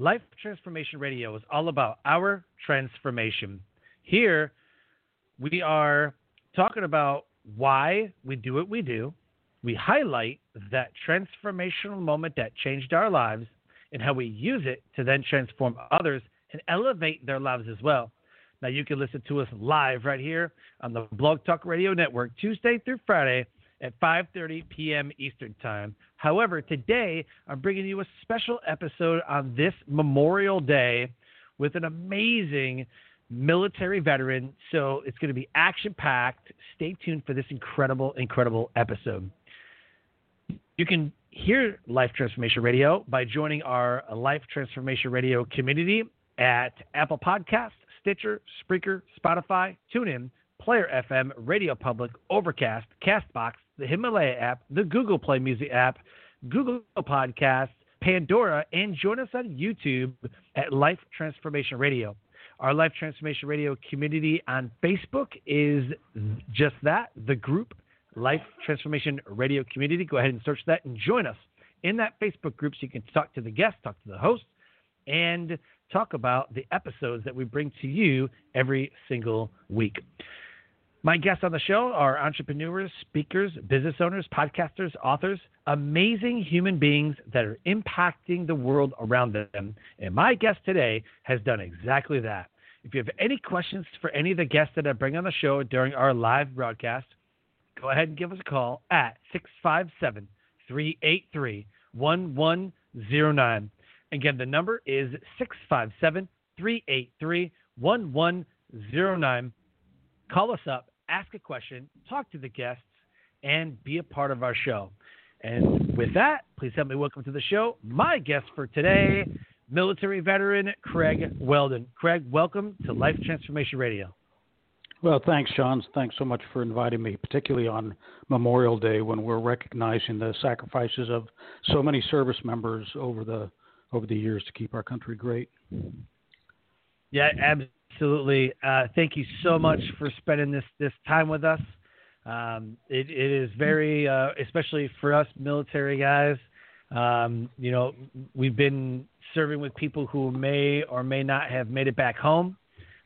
Life Transformation Radio is all about our transformation. Here, we are talking about why we do what we do. We highlight that transformational moment that changed our lives and how we use it to then transform others and elevate their lives as well. Now, you can listen to us live right here on the Blog Talk Radio Network, Tuesday through Friday at 5:30 p.m. Eastern Time. However, today I'm bringing you a special episode on this Memorial Day with an amazing military veteran. So it's going to be action packed. Stay tuned for this incredible, incredible episode. You can hear Life Transformation Radio by joining our Life Transformation Radio community at Apple Podcasts, Stitcher, Spreaker, Spotify, TuneIn, Player FM, Radio Public, Overcast, Castbox, the Himalaya app, the Google Play Music app, Google Podcasts, Pandora, and join us on YouTube at Life Transformation Radio. Our Life Transformation Radio community on Facebook is just that, the group Life Transformation Radio community. Go ahead and search that and join us in that Facebook group so you can talk to the guests, talk to the hosts, and talk about the episodes that we bring to you every single week. My guests on the show are entrepreneurs, speakers, business owners, podcasters, authors, amazing human beings that are impacting the world around them. And my guest today has done exactly that. If you have any questions for any of the guests that I bring on the show during our live broadcast, go ahead and give us a call at 657 383 1109. Again, the number is 657 383 1109. Call us up ask a question, talk to the guests, and be a part of our show. And with that, please help me welcome to the show my guest for today, military veteran Craig Whelden. Craig, welcome to Life Transformation Radio. Well, thanks, Sean. Thanks so much for inviting me, particularly on Memorial Day when we're recognizing the sacrifices of so many service members over the over the years to keep our country great. Yeah, absolutely. Uh, thank you so much for spending this this time with us. Um, it, it is very, uh, especially for us military guys. Um, you know, we've been serving with people who may or may not have made it back home.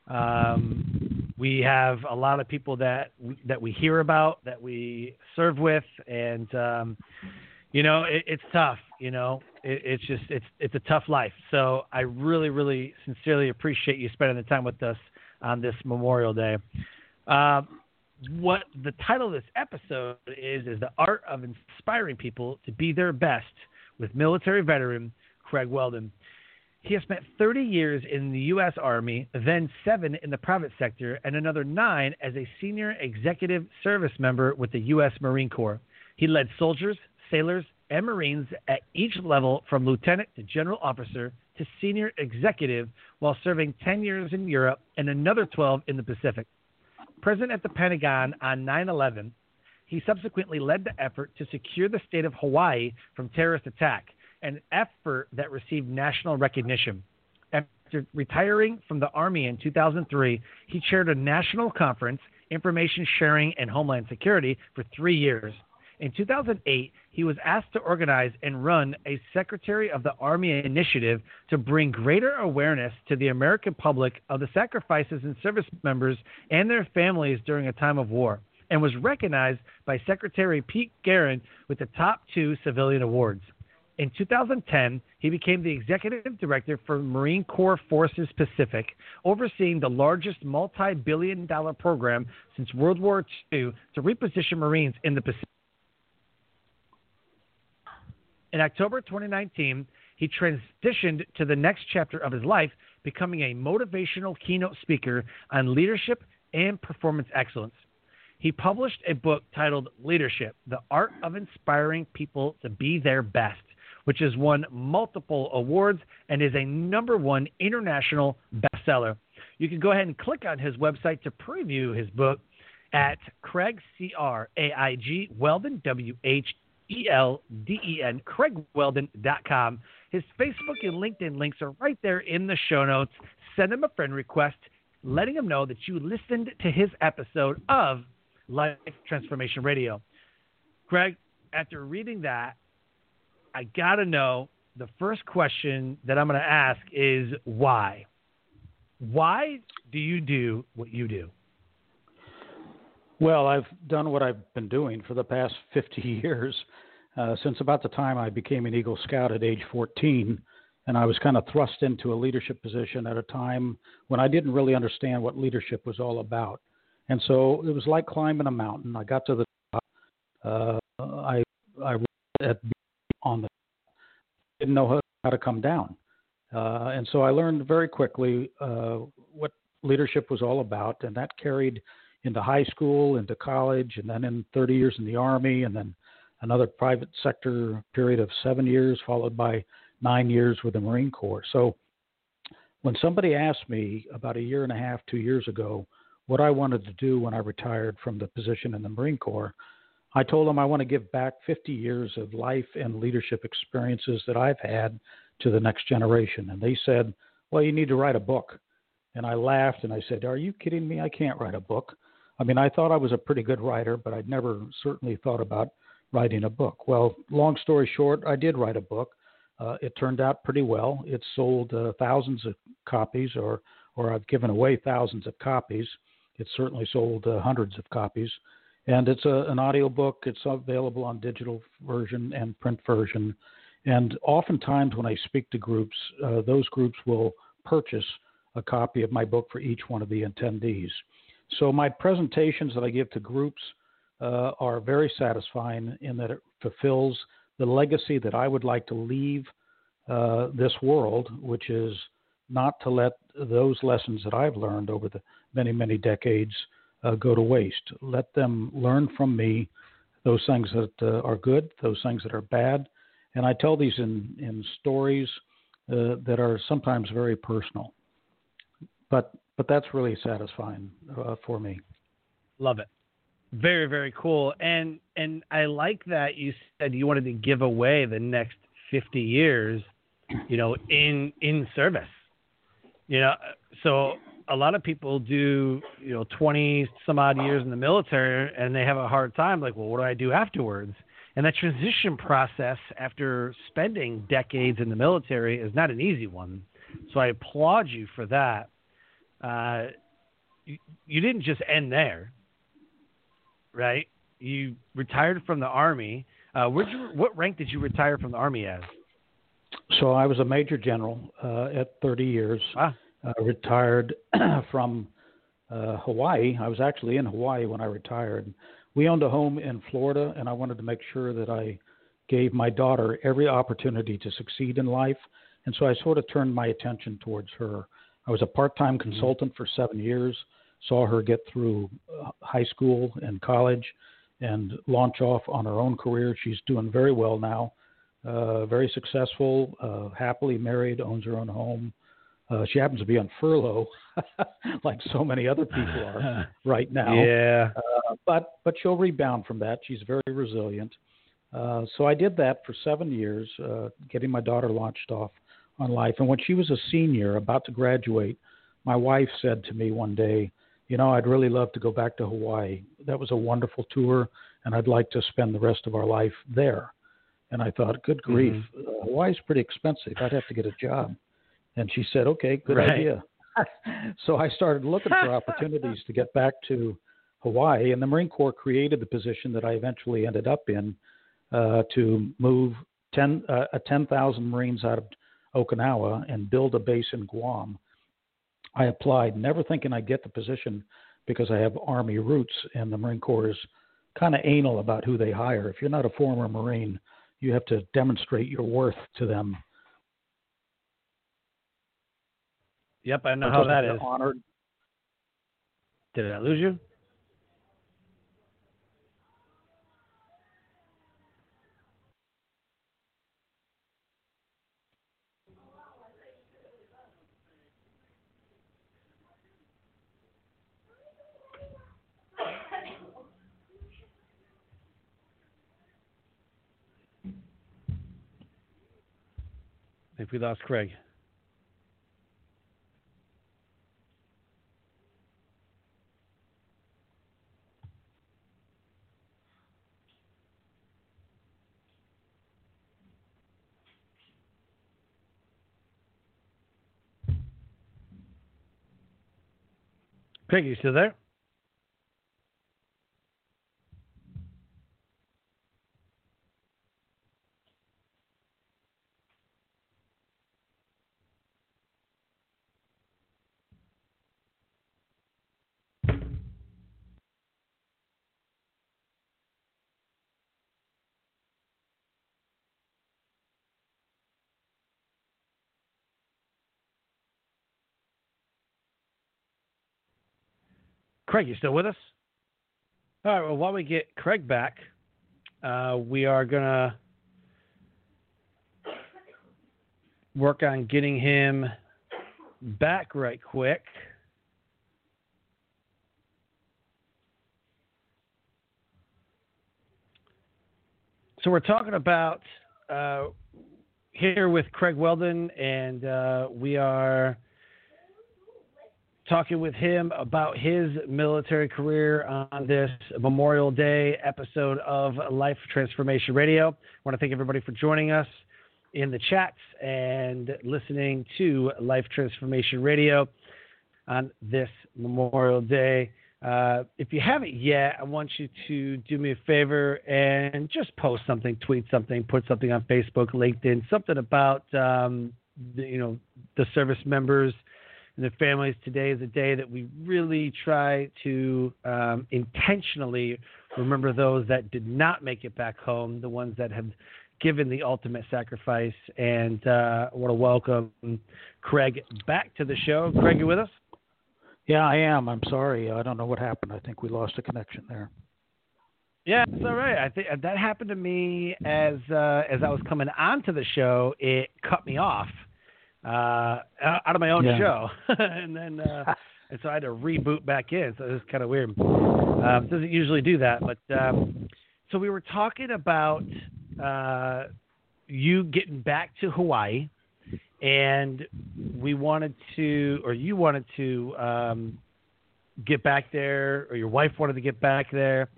Um, we have a lot of people that that we hear about, that we serve with, and um, you know, it, it's tough. You know, it, it's just it's it's a tough life. So I really, really, sincerely appreciate you spending the time with us on this Memorial Day. Uh, what the title of this episode is is the art of inspiring people to be their best with military veteran Craig Whelden. He has spent 30 years in the U.S. Army, then seven in the private sector, and another nine as a senior executive service member with the U.S. Marine Corps. He led soldiers, sailors, and Marines at each level from lieutenant to general officer to senior executive while serving 10 years in Europe and another 12 in the Pacific. Present at the Pentagon on 9 11, he subsequently led the effort to secure the state of Hawaii from terrorist attack, an effort that received national recognition. After retiring from the Army in 2003, he chaired a national conference, Information Sharing and Homeland Security, for three years. In 2008, he was asked to organize and run a Secretary of the Army initiative to bring greater awareness to the American public of the sacrifices and service members and their families during a time of war, and was recognized by Secretary Pete Geren with the top two civilian awards. In 2010, he became the executive director for Marine Corps Forces Pacific, overseeing the largest multi billion dollar program since World War II to reposition Marines in the Pacific. In October 2019, he transitioned to the next chapter of his life, becoming a motivational keynote speaker on leadership and performance excellence. He published a book titled Leadership The Art of Inspiring People to Be Their Best, which has won multiple awards and is a number one international bestseller. You can go ahead and click on his website to preview his book at Craig, C R A I G, Whelden, W H E L D E N, CraigWhelden.com. His Facebook and LinkedIn links are right there in the show notes. Send him a friend request, letting him know that you listened to his episode of Life Transformation Radio. Greg, after reading that, I got to know the first question that I'm going to ask is why? Why do you do what you do? Well, I've done what I've been doing for the past 50 years, uh, since about the time I became an Eagle Scout at age 14. And I was kind of thrust into a leadership position at a time when I didn't really understand what leadership was all about. And so it was like climbing a mountain. I got to the top. Uh, I I at on the didn't know how, how to come down, uh, and so I learned very quickly uh, what leadership was all about, and that carried into high school, into college, and then in 30 years in the Army, and then another private sector period of seven years, followed by nine years with the Marine Corps. So when somebody asked me about a year and a half, two years ago, what I wanted to do when I retired from the position in the Marine Corps, I told them I want to give back 50 years of life and leadership experiences that I've had to the next generation. And they said, Well, you need to write a book. And I laughed and I said, Are you kidding me? I can't write a book. I mean, I thought I was a pretty good writer, but I'd never certainly thought about writing a book. Well, long story short, I did write a book. Uh, it turned out pretty well. It sold uh, thousands of copies, or or I've given away thousands of copies. It certainly sold uh, hundreds of copies, and it's a, an audio book. It's available on digital version and print version. And oftentimes, when I speak to groups, uh, those groups will purchase a copy of my book for each one of the attendees. So my presentations that I give to groups uh, are very satisfying in that it fulfills the legacy that I would like to leave uh, this world, which is not to let those lessons that I've learned over the many, many decades uh, go to waste. Let them learn from me those things that uh, are good, those things that are bad. And I tell these in, in stories uh, that are sometimes very personal. But but that's really satisfying uh, for me. Love it. Very very cool. And and I like that you said you wanted to give away the next 50 years, you know, in in service. You know, so a lot of people do, you know, 20 some odd years in the military and they have a hard time like, well, what do I do afterwards? And that transition process after spending decades in the military is not an easy one. So I applaud you for that uh, you, you didn't just end there, right? You retired from the army. Uh, you, what rank did you retire from the army as? So I was a major general uh, at 30 years. Ah. Uh, retired from uh, Hawaii. I was actually in Hawaii when I retired. We owned a home in Florida, and I wanted to make sure that I gave my daughter every opportunity to succeed in life. And so I sort of turned my attention towards her. I was a part-time mm-hmm. consultant for seven years. Saw her get through uh, high school and college, and launch off on her own career. She's doing very well now, uh, very successful, uh, happily married, owns her own home. Uh, she happens to be on furlough, like so many other people are right now. Yeah. Uh, but but she'll rebound from that. She's very resilient. Uh, so I did that for seven years, uh, getting my daughter launched off on life. And when she was a senior, about to graduate, my wife said to me one day, You know, I'd really love to go back to Hawaii. That was a wonderful tour, and I'd like to spend the rest of our life there. And I thought, Good grief, mm-hmm. uh, Hawaii's pretty expensive. I'd have to get a job. And she said, Okay, good right. idea. so I started looking for opportunities to get back to Hawaii, and the Marine Corps created the position that I eventually ended up in uh, to move ten uh, a ten thousand Marines out of Okinawa and build a base in Guam. I applied, never thinking I'd get the position because I have Army roots, and the Marine Corps is kind of anal about who they hire. If you're not a former Marine, you have to demonstrate your worth to them. Yep, I know how that is. Honored. Did I lose you? I think we lost Craig. Craig, you still there? Craig, you still with us? All right. Well, while we get Craig back, uh, we are gonna work on getting him back right quick. So we're talking about uh, here with Craig Whelden, and uh, we are talking with him about his military career on this Memorial Day episode of Life Transformation Radio. I want to thank everybody for joining us in the chats and listening to Life Transformation Radio on this Memorial Day. Uh, if you haven't yet, I want you to do me a favor and just post something, tweet something, put something on Facebook, LinkedIn, something about um, the, you know the service members and their families. Today is a day that we really try to um, intentionally remember those that did not make it back home, the ones that have given the ultimate sacrifice. And uh, I want to welcome Craig back to the show. Craig, you with us? Yeah, I am. I'm sorry. I don't know what happened. I think we lost a connection there. Yeah, it's all right. I think that happened to me as uh, as I was coming onto the show. It cut me off uh, out of my own yeah. show, and then uh, and so I had to reboot back in. So it was kind of weird. Um, doesn't usually do that, but um, so we were talking about uh, you getting back to Hawaii, and we wanted to, or you wanted to um, get back there, or your wife wanted to get back there,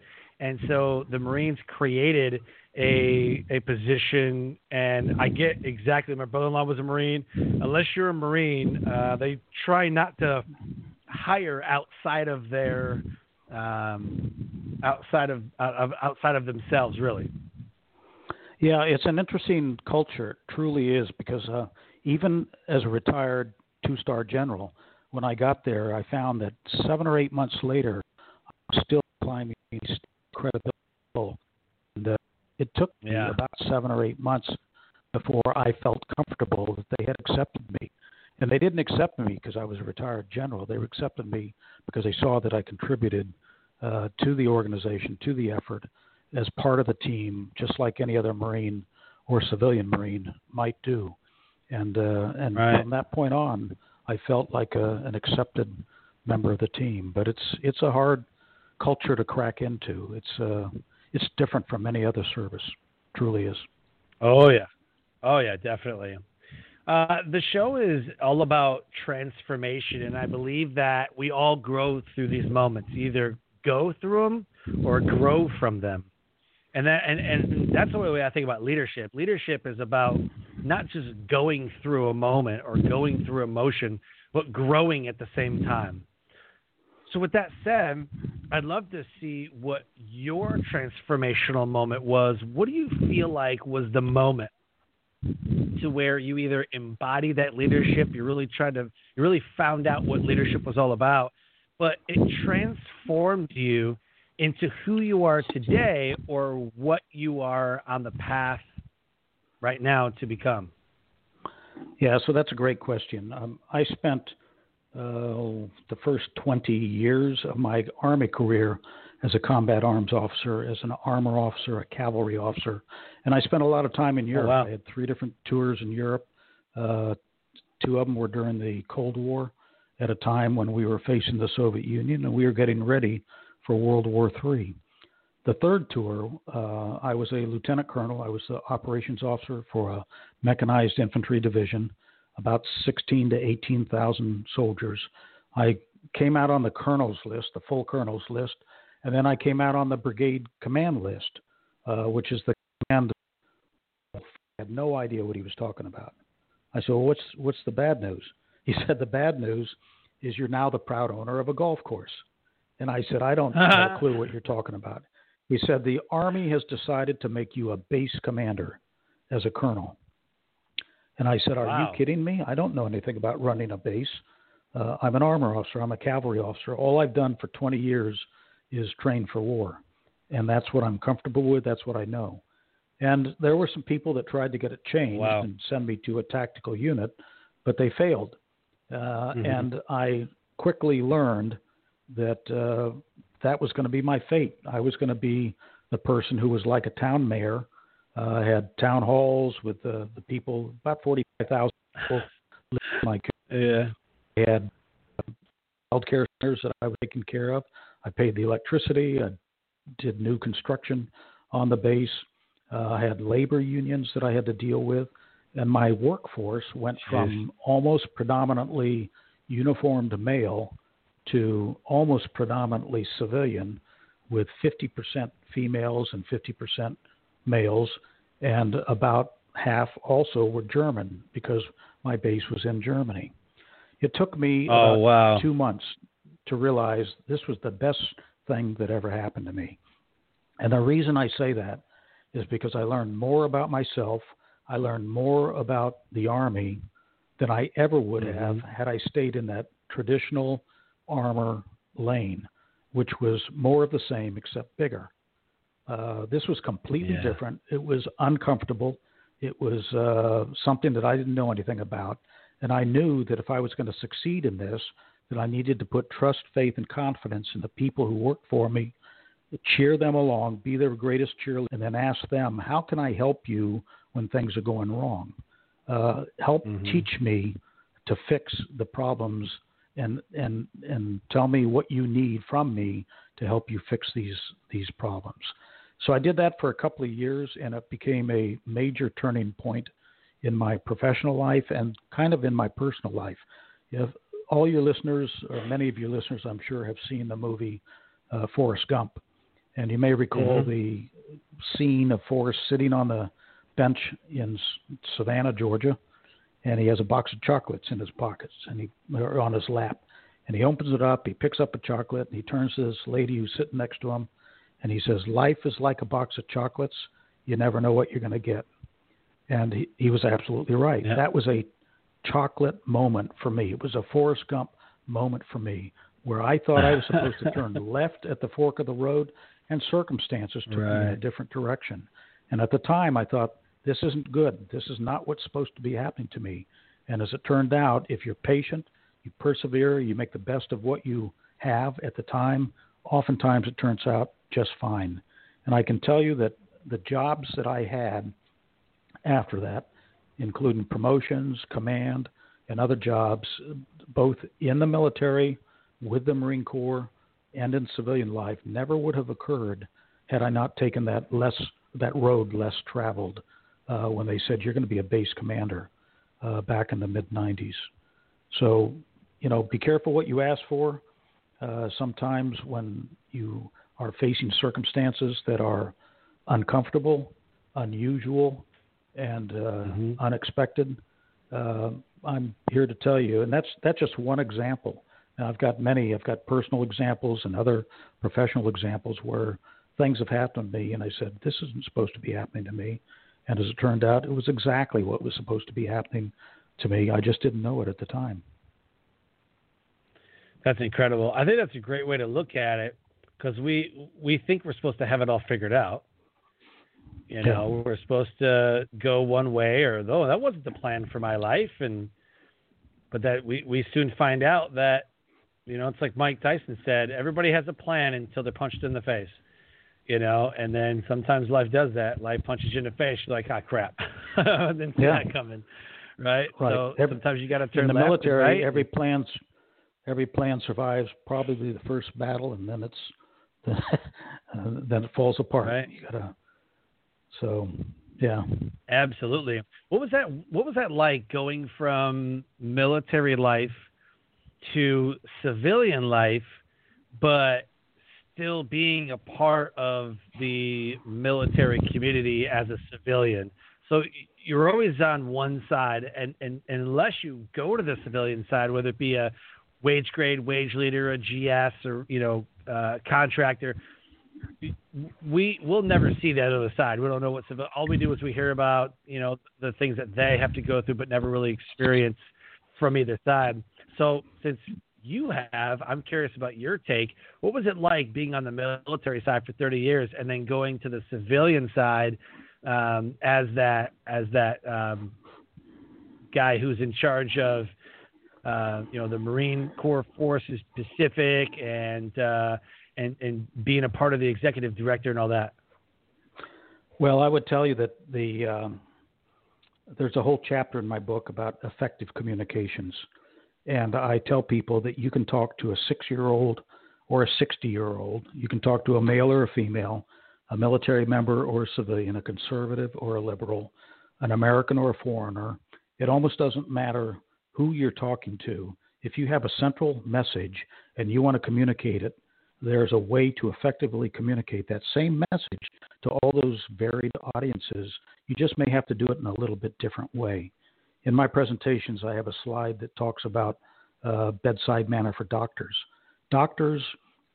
and so the Marines created a a position, and I get exactly. My brother-in-law was a Marine. Unless you're a Marine, uh, they try not to hire outside of their um, outside of, of outside of themselves, really. Yeah, it's an interesting culture. Truly is because uh, even as a retired two-star general, when I got there, I found that seven or eight months later, I'm still climbing credibility. And uh, it took yeah. me about seven or eight months before I felt comfortable that they had accepted me. And they didn't accept me because I was a retired general. They accepted me because they saw that I contributed uh, to the organization, to the effort, as part of the team, just like any other Marine or civilian Marine might do. And uh, and right. from that point on, I felt like a, an accepted member of the team. But it's it's a hard culture to crack into. It's uh, it's different from any other service. Truly is. Oh yeah, oh yeah, definitely. Uh, the show is all about transformation, and I believe that we all grow through these moments. Either go through them or grow from them, and that and, and that's the way I think about leadership. Leadership is about not just going through a moment or going through emotion, but growing at the same time. So, with that said, I'd love to see what your transformational moment was. What do you feel like was the moment to where you either embody that leadership, you really tried to, you really found out what leadership was all about, but it transformed you into who you are today or what you are on the path right now to become? Yeah, so that's a great question. Um, I spent the first 20 years of my Army career as a combat arms officer, as an armor officer, a cavalry officer, and I spent a lot of time in Europe. Oh, wow. I had three different tours in Europe. Uh, two of them were during the Cold War, at a time when we were facing the Soviet Union and we were getting ready for World War III. The third tour, uh, I was a lieutenant colonel. I was the operations officer for a mechanized infantry division, about 16 to 18,000 soldiers. I came out on the colonel's list, the full colonel's list, and then I came out on the brigade command list, uh, which is the command. I had no idea what he was talking about. I said, well, "What's what's the bad news?" He said, "The bad news is you're now the proud owner of a golf course." And I said, "I don't have a clue what you're talking about." He said, The Army has decided to make you a base commander as a colonel. And I said, Are wow. you kidding me? I don't know anything about running a base. Uh, I'm an armor officer, I'm a cavalry officer. All I've done for 20 years is train for war. And that's what I'm comfortable with, that's what I know. And there were some people that tried to get it changed wow. and send me to a tactical unit, but they failed. Uh, mm-hmm. And I quickly learned that uh, that was going to be my fate. I was going to be the person who was like a town mayor. Uh, I had town halls with the, the people, about 45,000 people my Yeah. I had health care centers that I was taking care of. I paid the electricity. I did new construction on the base. Uh, I had labor unions that I had to deal with. And my workforce went Jeez. from almost predominantly uniformed male to almost predominantly civilian, with 50% females and 50% males, and about half also were German because my base was in Germany. It took me oh, wow. two months to realize this was the best thing that ever happened to me. And the reason I say that is because I learned more about myself. I learned more about the Army than I ever would mm-hmm. have had I stayed in that traditional armor lane, which was more of the same except bigger. Uh, this was completely yeah. different. It was uncomfortable. It was uh, something that I didn't know anything about, and I knew that if I was going to succeed in this, that I needed to put trust, faith, and confidence in the people who worked for me, cheer them along, be their greatest cheerleader, and then ask them, "How can I help you when things are going wrong? Uh, help mm-hmm. teach me to fix the problems and and and tell me what you need from me to help you fix these these problems. So I did that for a couple of years, and it became a major turning point in my professional life and kind of in my personal life. If all your listeners, or many of your listeners, I'm sure, have seen the movie uh, Forrest Gump, and you may recall mm-hmm. the scene of Forrest sitting on the bench in Savannah, Georgia, and he has a box of chocolates in his pockets and he or on his lap and he opens it up he picks up a chocolate and he turns to this lady who's sitting next to him and he says life is like a box of chocolates you never know what you're going to get and he, he was absolutely right yeah. that was a chocolate moment for me it was a forrest gump moment for me where i thought i was supposed to turn left at the fork of the road and circumstances took right. me in a different direction and at the time i thought this isn't good. This is not what's supposed to be happening to me. And as it turned out, if you're patient, you persevere, you make the best of what you have at the time, oftentimes it turns out just fine. And I can tell you that the jobs that I had after that, including promotions, command, and other jobs, both in the military, with the Marine Corps, and in civilian life, never would have occurred had I not taken that less that road less traveled uh, when they said you're going to be a base commander uh, back in the mid 90s. So, you know, be careful what you ask for. Uh, sometimes when you are facing circumstances that are uncomfortable, unusual, and uh, mm-hmm. unexpected, uh, I'm here to tell you, and that's that's just one example. Now, I've got many. I've got personal examples and other professional examples where things have happened to me, and I said, "This isn't supposed to be happening to me." And as it turned out, it was exactly what was supposed to be happening to me. I just didn't know it at the time. That's incredible. I think that's a great way to look at it because we we think we're supposed to have it all figured out. You know, we're supposed to go one way, or though that wasn't the plan for my life, and but that we we soon find out that you know it's like Mike Tyson said, everybody has a plan until they're punched in the face. You know, and then sometimes life does that. Life punches you in the face. You're like, ah, crap. Didn't see yeah. that coming, right? Right. So every, sometimes you got to turn in the left military. Right. Every plan's every plan survives probably the first battle, and then it's then it falls apart. Right. You gotta. So, yeah. Absolutely. What was that? What was that like going from military life to civilian life, but still being a part of the military community as a civilian? So you're always on one side, and, and, and unless you go to the civilian side, whether it be a wage grade, wage leader, a GS, or you know, uh, contractor. We we'll never see that other side. We don't know what's all we do is we hear about you know the things that they have to go through, but never really experience from either side. So since you have, I'm curious about your take. What was it like being on the military side for 30 years and then going to the civilian side um, as that as that um, guy who's in charge of uh, you know, the Marine Corps Forces Pacific and uh, and and being a part of the executive director and all that? Well, I would tell you that the um, there's a whole chapter in my book about effective communications, and I tell people that you can talk to a six-year-old or a 60-year-old, you can talk to a male or a female, a military member or a civilian, a conservative or a liberal, an American or a foreigner. It almost doesn't matter who you're talking to. If you have a central message and you want to communicate it, there's a way to effectively communicate that same message to all those varied audiences. You just may have to do it in a little bit different way. In my presentations, I have a slide that talks about uh, bedside manner for doctors. Doctors,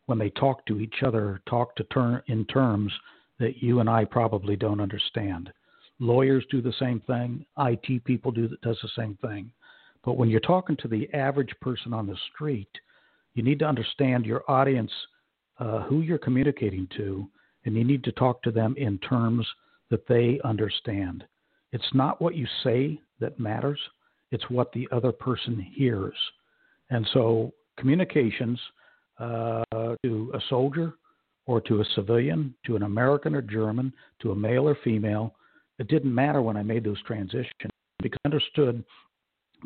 when they talk to each other, talk to ter- in terms that you and I probably don't understand. Lawyers do the same thing. IT people do that does the same thing. But when you're talking to the average person on the street, you need to understand your audience, uh, who you're communicating to, and you need to talk to them in terms that they understand. It's not what you say that matters, it's what the other person hears. And so, communications uh, to a soldier or to a civilian, to an American or German, to a male or female, it didn't matter when I made those transitions because I understood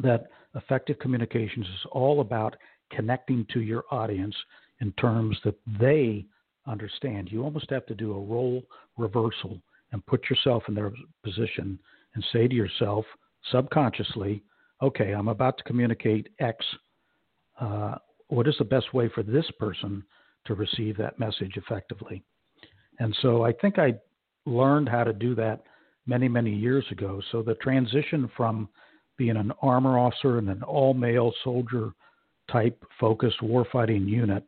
that effective communications is all about connecting to your audience in terms that they understand. You almost have to do a role reversal and put yourself in their position and say to yourself subconsciously, okay, I'm about to communicate X. Uh, what is the best way for this person to receive that message effectively? And so I think I learned how to do that many, many years ago. So the transition from being an armor officer in an all male soldier type focused warfighting unit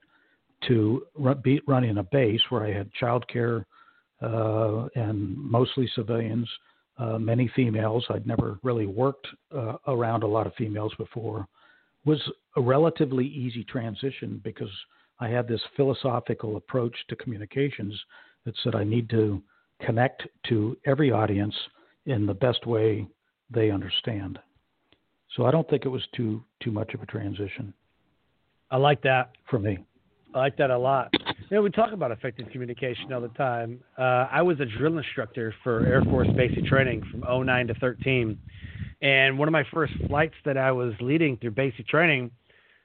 to run, be running a base where I had child care uh, and mostly civilians, uh, many females. I'd never really worked uh, around a lot of females before. Was a relatively easy transition because I had this philosophical approach to communications that said I need to connect to every audience in the best way they understand. So I don't think it was too too much of a transition. I like that for me. I like that a lot. You know, we talk about effective communication all the time. Uh, I was a drill instructor for Air Force basic training from 09 to 13. And one of my first flights that I was leading through basic training,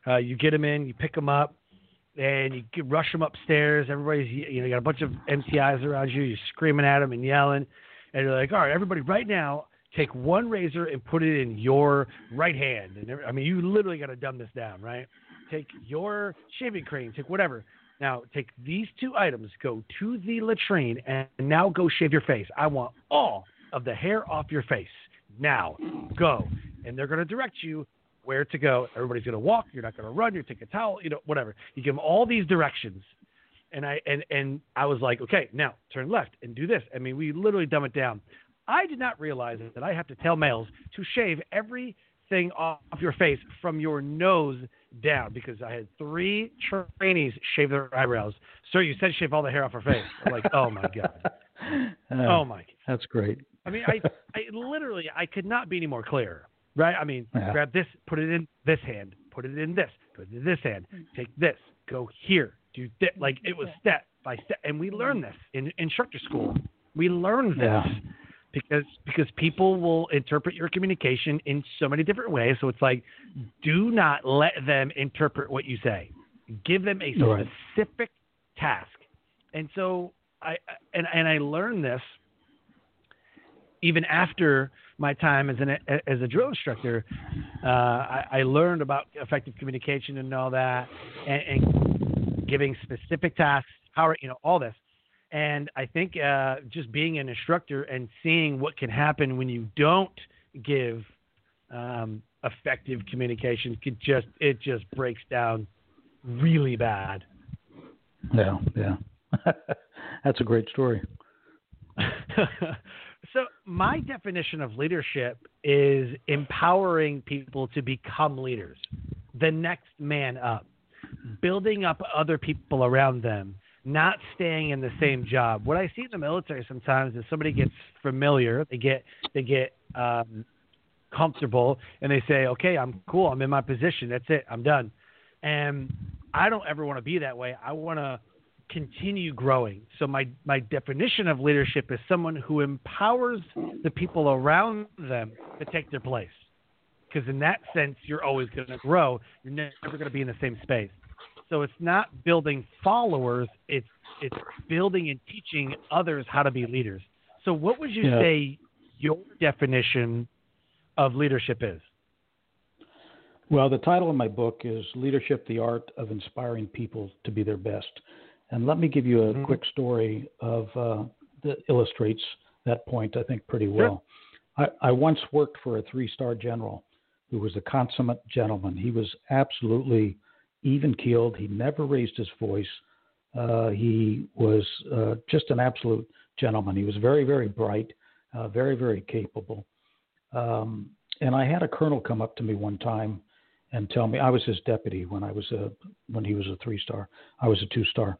uh, you get them in, you pick them up, and you rush them upstairs. Everybody's, you know, you got a bunch of MTIs around you. You're screaming at them and yelling. And you're like, all right, everybody, right now, take one razor and put it in your right hand. And I mean, you literally got to dumb this down, right? Take your shaving cream, take whatever. Now, take these two items, go to the latrine, and now go shave your face. I want all of the hair off your face. Now, go. And they're going to direct you where to go. Everybody's going to walk. You're not going to run. You take a towel, you know, whatever. You give them all these directions. And I and and I was like, okay, now turn left and do this. I mean, we literally dumb it down. I did not realize that I have to tell males to shave everything off your face from your nose down because I had three trainees shave their eyebrows. Sir, you said shave all the hair off her face. I'm like, oh my god. Uh, oh my. That's great. I mean, I, I literally, I could not be any more clear, right? I mean, Yeah. grab this, put it in this hand, put it in this, put it in this hand, take this, go here, do this. Like it was step by step, and we learn this in instructor school. We learn this Yeah. Because because people will interpret your communication in so many different ways. So it's like, do not let them interpret what you say. Give them a Right. specific task. And so I and and I learned this even after my time as an as a drill instructor. Uh, I, I learned about effective communication and all that, and, and giving specific tasks, how are you know all this. And I think uh, just being an instructor and seeing what can happen when you don't give um, effective communication could just it just breaks down really bad. Yeah, yeah. That's a great story. so my definition of leadership is empowering people to become leaders, the next man up, building up other people around them, not staying in the same job. What I see in the military sometimes is somebody gets familiar, they get they get um, comfortable, and they say, "Okay, I'm cool. I'm in my position. That's it. I'm done." And I don't ever want to be that way. I want to continue growing. So my my definition of leadership is someone who empowers the people around them to take their place. Because in that sense, you're always going to grow. You're never going to be in the same space. So it's not building followers. It's it's building and teaching others how to be leaders. So what would you Yeah. say your definition of leadership is? Well, the title of my book is Leadership the Art of Inspiring People to Be Their Best. And let me give you a Mhm. quick story of uh, that illustrates that point, I think, pretty well. I, I once worked for a three star general who was a consummate gentleman. He was absolutely even keeled, he never raised his voice. Uh, he was uh, just an absolute gentleman. He was very, very bright, uh, very, very capable. Um, and I had a colonel come up to me one time and tell me I was his deputy when I was a when he was a three star. I was a two star.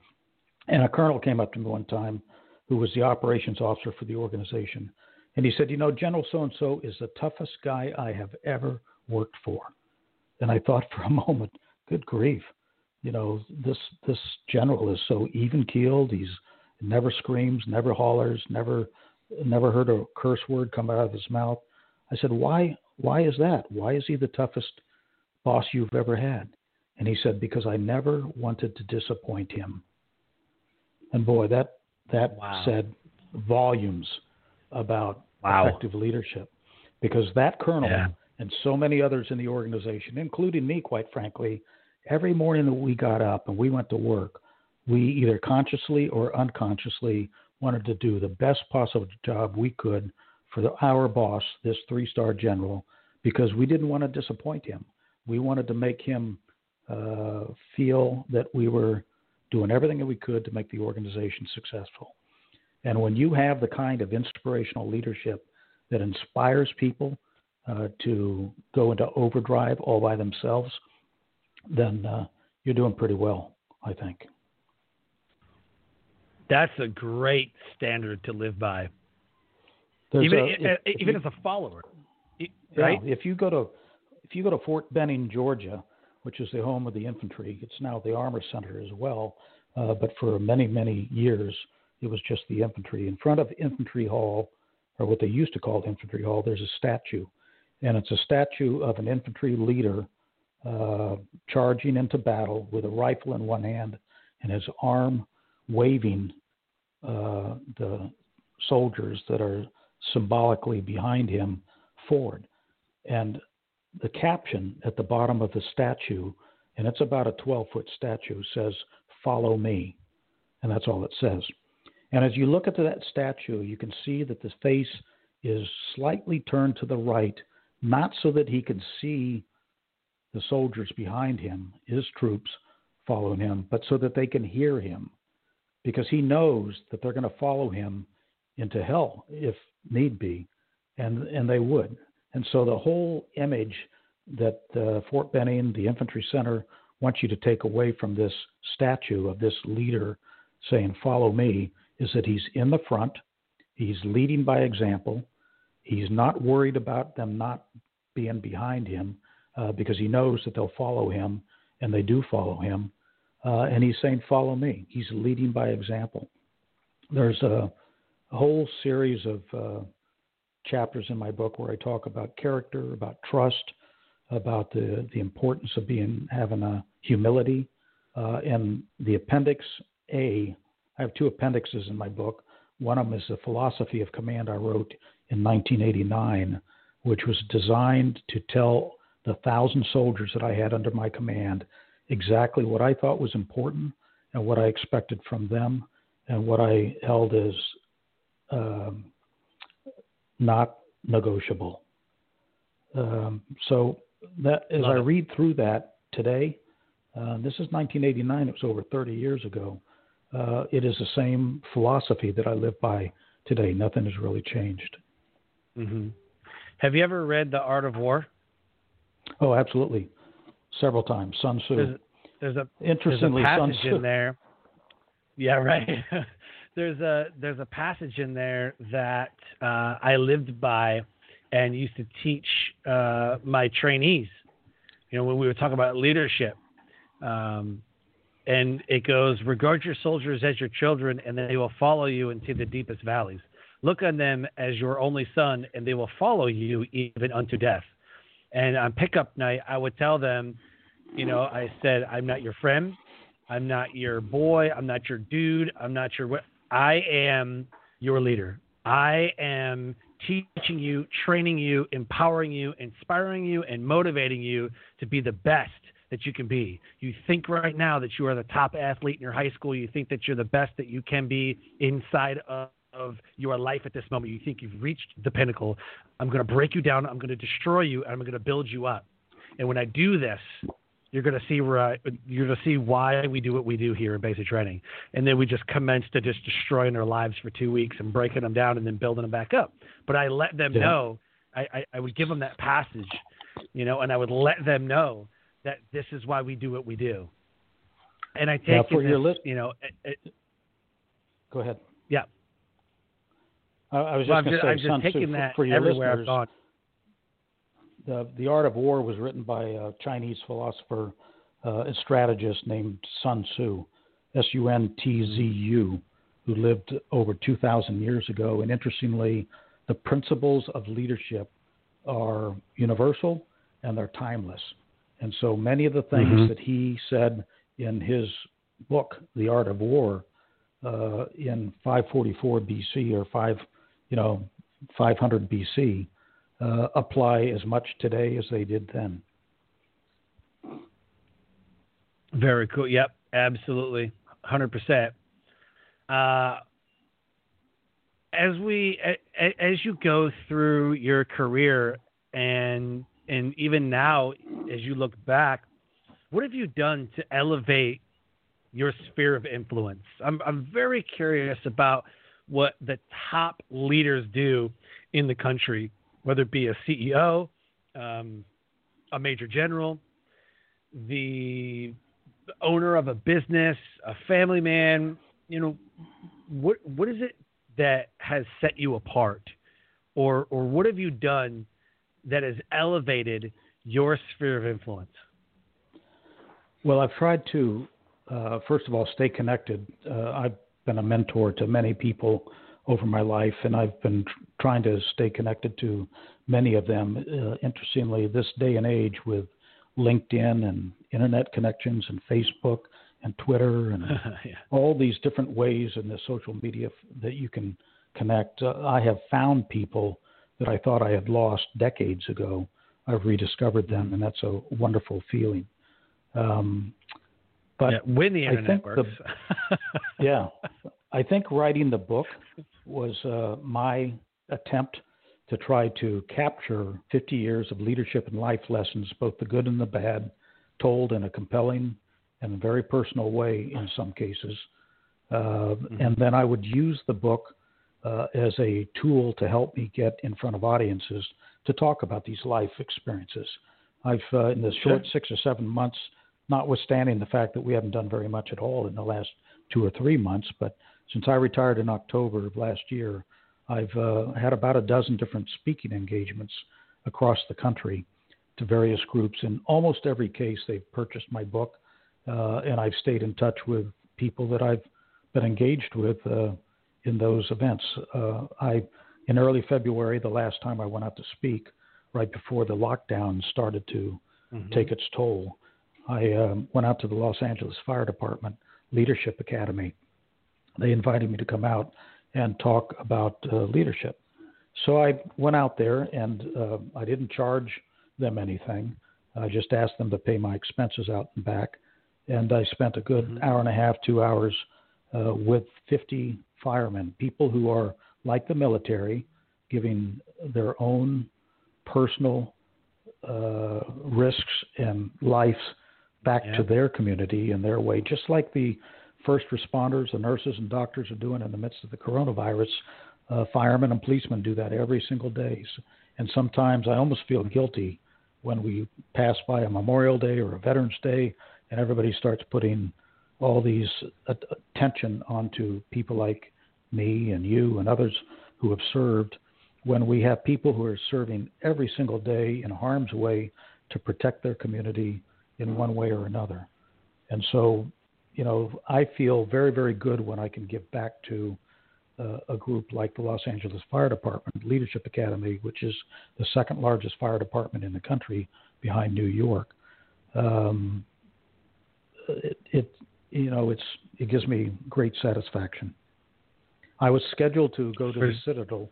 And a colonel came up to me one time who was the operations officer for the organization. And he said, You know, General so and so is the toughest guy I have ever worked for. And I thought for a moment, good grief. You know, this this general is so even keeled. He's never screams, never hollers, never never heard a curse word come out of his mouth. I said, Why why is that? Why is he the toughest boss you've ever had? And he said, Because I never wanted to disappoint him. And boy, that that Wow. said volumes about Wow. effective leadership. Because that colonel Yeah. and so many others in the organization, including me, quite frankly, every morning that we got up and we went to work, we either consciously or unconsciously wanted to do the best possible job we could for the, our boss, this three star general, because we didn't want to disappoint him. We wanted to make him uh, feel that we were doing everything that we could to make the organization successful. And when you have the kind of inspirational leadership that inspires people uh, to go into overdrive all by themselves, then uh, you're doing pretty well, I think. That's a great standard to live by, There's even a- if- if even you- as a follower, Y- Yeah, right? if you go to if you go to Fort Benning, Georgia, which is the home of the infantry, it's now the Armor Center as well. Uh, but for many many years, it was just the infantry. In front of Infantry Hall, or what they used to call Infantry Hall, there's a statue, and it's a statue of an infantry leader uh, charging into battle with a rifle in one hand and his arm waving uh, the soldiers that are symbolically behind him forward. And the caption at the bottom of the statue, and it's about a 12 foot statue, says, Follow me. And that's all it says. And as you look at that statue, you can see that the face is slightly turned to the right, not so that he can see the soldiers behind him, his troops following him, but so that they can hear him. Because he knows that they're going to follow him into hell if need be, and and they would. And so the whole image that uh, Fort Benning, the infantry center, wants you to take away from this statue of this leader saying, "Follow me," is that he's in the front, he's leading by example, he's not worried about them not being behind him uh, because he knows that they'll follow him, and they do follow him. Uh, and he's saying, "Follow me." He's leading by example. There's a, a whole series of uh, chapters in my book where I talk about character, about trust, about the the importance of being having a humility. Uh, and the appendix A, I have two appendixes in my book. One of them is the philosophy of command I wrote in 1989, which was designed to tell the thousand soldiers that I had under my command exactly what I thought was important and what I expected from them and what I held as um, not negotiable. Um, so that as I read through that today, uh, this is 1989. It was over 30 years ago. Uh, it is the same philosophy that I live by today. Nothing has really changed. Mm-hmm. Have you ever read The Art of War? Oh, absolutely, several times. Sun Tzu. There's, there's a interestingly there's a passage Sun Tzu. in there. Yeah, right. there's a there's a passage in there that uh, I lived by and used to teach uh, my trainees. You know, when we were talking about leadership, um, and it goes, regard your soldiers as your children, and they will follow you into the deepest valleys. Look on them as your only son, and they will follow you even unto death. And on pickup night, I would tell them, you know, I said, I'm not your friend. I'm not your boy. I'm not your dude. I'm not your. I am your leader. I am teaching you, training you, empowering you, inspiring you, and motivating you to be the best that you can be. You think right now that you are the top athlete in your high school. You think that you're the best that you can be inside of, of your life at this moment. You think you've reached the pinnacle. I'm going to break you down. I'm going to destroy you. And I'm going to build you up. And when I do this, you're going to see right, you're going to see why we do what we do here in basic training. And then we just commence to just destroying their lives for two weeks and breaking them down and then building them back up. But I let them yeah. know. I, I, I would give them that passage, you know, and I would let them know that this is why we do what we do. And I take now for this, your list. You know, it, it, go ahead. Yeah. I, I was well, just going to say, I'm just taking for, that for your everywhere I've gone the The Art of War was written by a Chinese philosopher uh, and strategist named Sun Tzu, S U N T Z U, who lived over 2,000 years ago. And interestingly, the principles of leadership are universal and they're timeless. And so many of the things mm-hmm. that he said in his book, The Art of War, uh, in 544 BC or five, you know, 500 BC, uh, apply as much today as they did then. Very cool. Yep, absolutely, hundred uh, percent. As we, as you go through your career, and and even now, as you look back, what have you done to elevate your sphere of influence? I'm I'm very curious about what the top leaders do in the country whether it be a CEO, um, a major general, the owner of a business, a family man, you know, what what is it that has set you apart, or or what have you done that has elevated your sphere of influence? Well, I've tried to uh, first of all stay connected. Uh, I've been a mentor to many people over my life, and I've been tr- trying to stay connected to many of them. Uh, interestingly, this day and age with LinkedIn and internet connections and Facebook and Twitter and yeah. all these different ways in the social media f- that you can connect, uh, I have found people that I thought I had lost decades ago. I've rediscovered them, and that's a wonderful feeling. Um, but yeah, when the internet works. The, yeah, I think writing the book was uh, my attempt to try to capture 50 years of leadership and life lessons, both the good and the bad, told in a compelling and very personal way in some cases. Uh, mm-hmm. And then I would use the book uh, as a tool to help me get in front of audiences to talk about these life experiences. I've, uh, in the short six or seven months, notwithstanding the fact that we haven't done very much at all in the last two or three months, but since I retired in October of last year, I've uh, had about a dozen different speaking engagements across the country to various groups. In almost every case, they've purchased my book, uh, and I've stayed in touch with people that I've been engaged with uh, in those events. Uh, I, in early February, the last time I went out to speak, right before the lockdown started to mm-hmm. take its toll, I um, went out to the Los Angeles Fire Department Leadership Academy. They invited me to come out and talk about uh, leadership. So I went out there and uh, I didn't charge them anything. I just asked them to pay my expenses out and back. And I spent a good mm-hmm. hour and a half, two hours uh, with 50 firemen, people who are like the military, giving their own personal uh, risks and lives back yeah. to their community in their way, just like the first responders, the nurses and doctors are doing in the midst of the coronavirus. Uh, firemen and policemen do that every single day. And sometimes I almost feel guilty when we pass by a Memorial Day or a Veterans Day and everybody starts putting all these attention onto people like me and you and others who have served when we have people who are serving every single day in harm's way to protect their community in one way or another. And so, you know, I feel very, very good when I can give back to uh, a group like the Los Angeles Fire Department Leadership Academy, which is the second largest fire department in the country behind New York. Um, it, it, you know, it's it gives me great satisfaction. I was scheduled to go to the Citadel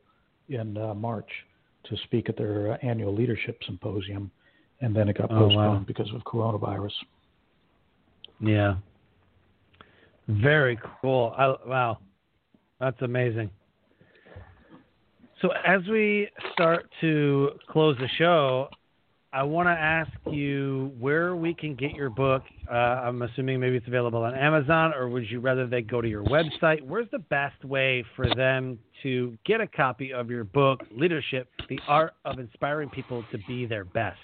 in uh, March to speak at their annual leadership symposium, and then it got postponed oh, wow. because of coronavirus. Yeah. Very cool. I, wow. That's amazing. So, as we start to close the show, I want to ask you where we can get your book. Uh, I'm assuming maybe it's available on Amazon, or would you rather they go to your website? Where's the best way for them to get a copy of your book, Leadership The Art of Inspiring People to Be Their Best?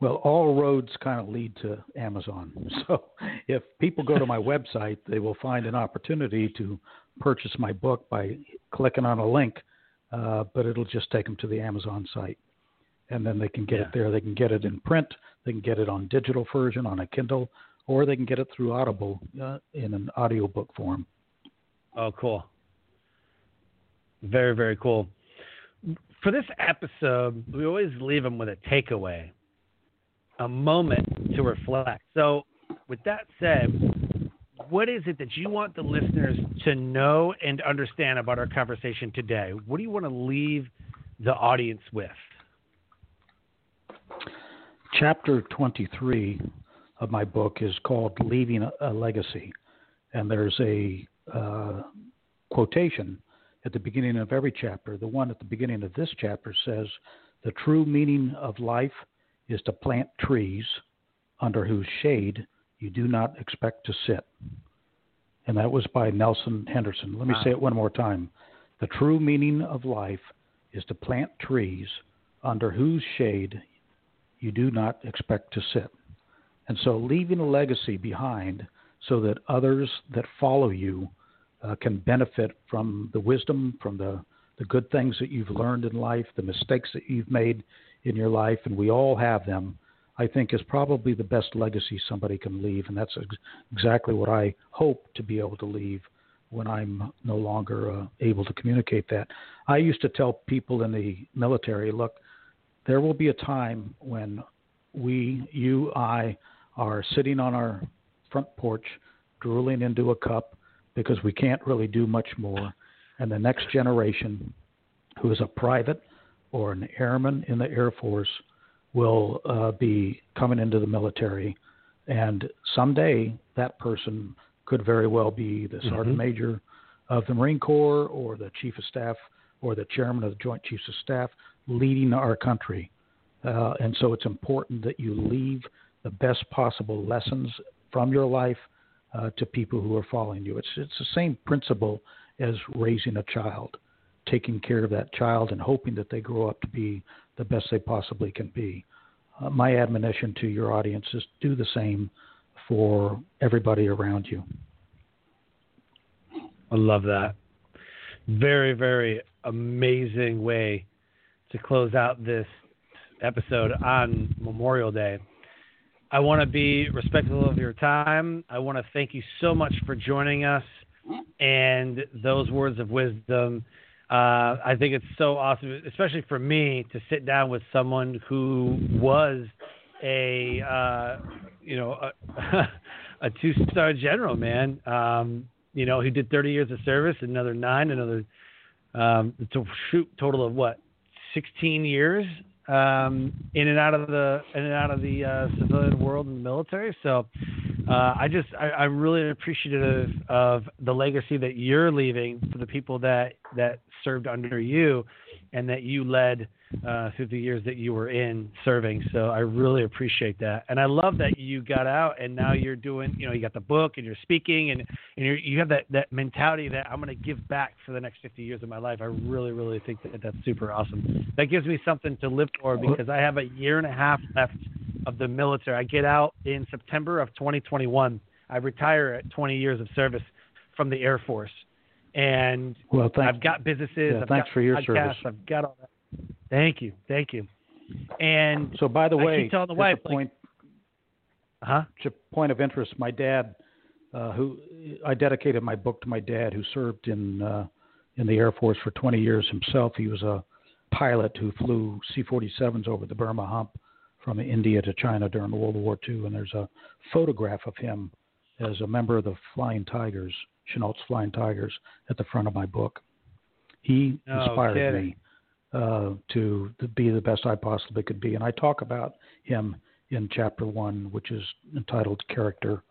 Well, all roads kind of lead to Amazon. So if people go to my website, they will find an opportunity to purchase my book by clicking on a link, uh, but it'll just take them to the Amazon site. And then they can get yeah. it there. They can get it in print, they can get it on digital version on a Kindle, or they can get it through Audible uh, in an audiobook form. Oh, cool. Very, very cool. For this episode, we always leave them with a takeaway a moment to reflect. So, with that said, what is it that you want the listeners to know and understand about our conversation today? What do you want to leave the audience with? Chapter 23 of my book is called Leaving a Legacy. And there's a uh, quotation at the beginning of every chapter. The one at the beginning of this chapter says, The true meaning of life is to plant trees under whose shade you do not expect to sit. And that was by Nelson Henderson. Let me say it one more time. The true meaning of life is to plant trees under whose shade you do not expect to sit. And so leaving a legacy behind so that others that follow you uh, can benefit from the wisdom, from the, the good things that you've learned in life, the mistakes that you've made in your life, and we all have them, I think is probably the best legacy somebody can leave. And that's ex- exactly what I hope to be able to leave when I'm no longer uh, able to communicate that. I used to tell people in the military look, there will be a time when we, you, I, are sitting on our front porch, drooling into a cup because we can't really do much more. And the next generation, who is a private or an airman in the Air Force will uh, be coming into the military, and someday that person could very well be the sergeant mm-hmm. major of the Marine Corps or the chief of staff or the chairman of the Joint Chiefs of Staff leading our country. Uh, and so it's important that you leave the best possible lessons from your life uh, to people who are following you. It's it's the same principle as raising a child, taking care of that child, and hoping that they grow up to be the best they possibly can be. Uh, my admonition to your audience is do the same for everybody around you. I love that. Very, very amazing way to close out this episode on Memorial Day. I want to be respectful of your time. I want to thank you so much for joining us and those words of wisdom. Uh, I think it's so awesome, especially for me, to sit down with someone who was a uh, you know a, a two-star general, man. Um, you know, he did 30 years of service, another nine, another um, to shoot total of what 16 years um, in and out of the in and out of the uh, civilian world and the military. So uh, I just I, I'm really appreciative of the legacy that you're leaving for the people that that served under you and that you led uh, through the years that you were in serving. So I really appreciate that, and I love that you got out and now you're doing. You know, you got the book and you're speaking and and you're, you have that that mentality that I'm going to give back for the next 50 years of my life. I really really think that that's super awesome. That gives me something to live for because I have a year and a half left of the military. I get out in September of 2021. I retire at 20 years of service from the Air Force. And well, thank, I've got businesses. Yeah, I've thanks got for your podcasts, service. I've got all that. Thank you, thank you. And so, by the I way, the wife, a point, like, huh? point of interest. My dad, uh, who I dedicated my book to my dad, who served in uh, in the Air Force for 20 years himself. He was a pilot who flew C-47s over the Burma Hump from India to China during World War II, and there's a photograph of him as a member of the Flying Tigers, Chennault's Flying Tigers, at the front of my book. He No inspired kidding. me uh, to, to be the best I possibly could be, and I talk about him in chapter one, which is entitled "Character,"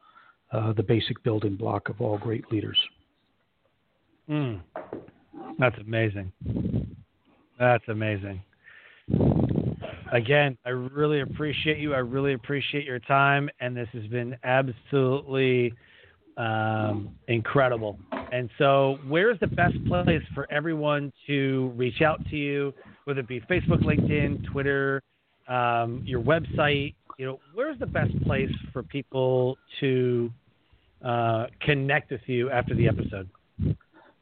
uh, the basic building block of all great leaders. Mm. That's amazing. That's amazing. Again, I really appreciate you. I really appreciate your time, and this has been absolutely um, incredible. And so, where's the best place for everyone to reach out to you, whether it be Facebook, LinkedIn, Twitter, um, your website? You know, where's the best place for people to uh, connect with you after the episode?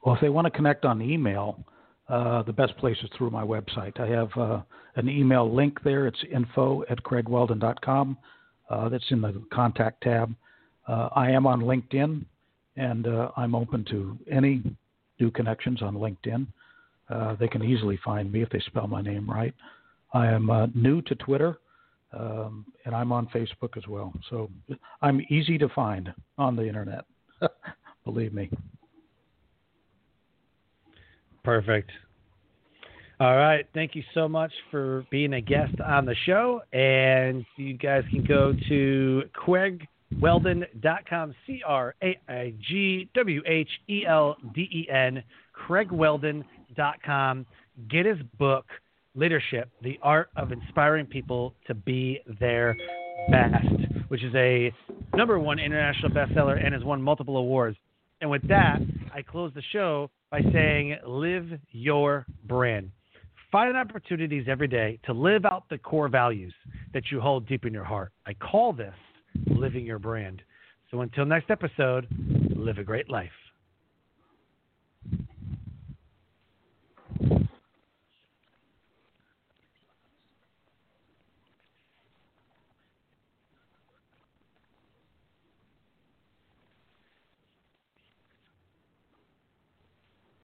Well, if they want to connect on email, uh, the best place is through my website. I have uh, an email link there. It's info at craigwhelden.com. Uh, that's in the contact tab. Uh, I am on LinkedIn, and uh, I'm open to any new connections on LinkedIn. Uh, they can easily find me if they spell my name right. I am uh, new to Twitter, um, and I'm on Facebook as well. So I'm easy to find on the internet. Believe me. Perfect. All right. Thank you so much for being a guest on the show. And you guys can go to craigwhelden.com, C R A I G W H E L D E N, craigwhelden.com. Get his book, Leadership The Art of Inspiring People to Be Their Best, which is a number one international bestseller and has won multiple awards. And with that, I close the show by saying, live your brand. Find opportunities every day to live out the core values that you hold deep in your heart. I call this living your brand. So until next episode, live a great life.